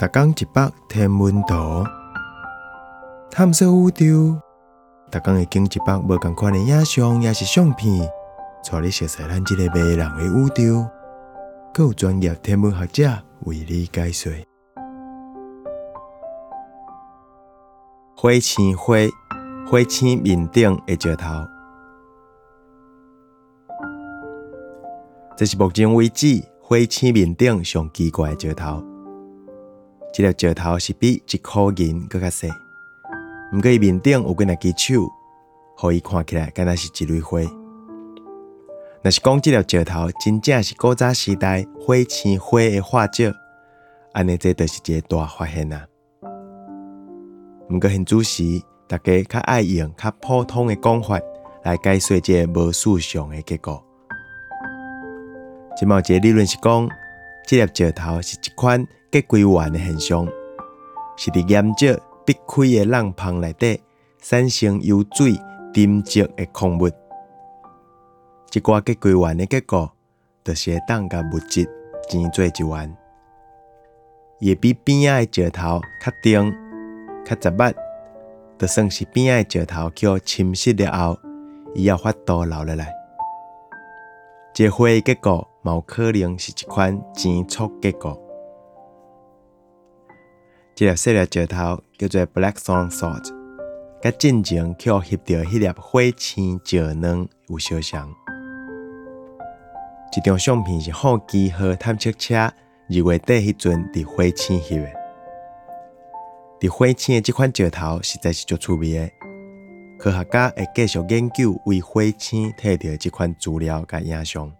逐工一百天文图，探索宇宙。逐工会经一百无共款的影像，也是相片，带你熟悉咱这个迷人的宇宙。更有专业天文学者为你解说。火星花，火星面顶的石头，这是目前为止火星面顶上奇怪的石头。这粒石头是比一颗银搁较细，毋过伊面顶有几若支手，互伊看起来敢若是一朵花。若是讲这粒石头真正是古早时代火星花的化石，安尼这就是一个大发现啊！毋过很主时，大家较爱用较普通的讲法来解说这个无事上的结果。即毛一个理论是讲，这粒石头是一款。结归丸的现象，是伫岩石壁开的浪棚内底产生由水沉积的矿物。一寡结归丸的结果，就是会当甲物质粘做一丸，也比边仔的石头较重、较杂密，就算是边仔的石头叫侵蚀了后，伊也发度留落来。这花的结果，有可能是一款粘簇结果。这粒细粒石头叫做 Black Stone Salt，甲进前去翕到迄粒火星石卵有相像。这张相片是好奇号探测车二月底迄阵伫火星翕的。伫火星的这款石头实在是足趣味的，科学家会继续研究为火星摕到这款资料甲影像。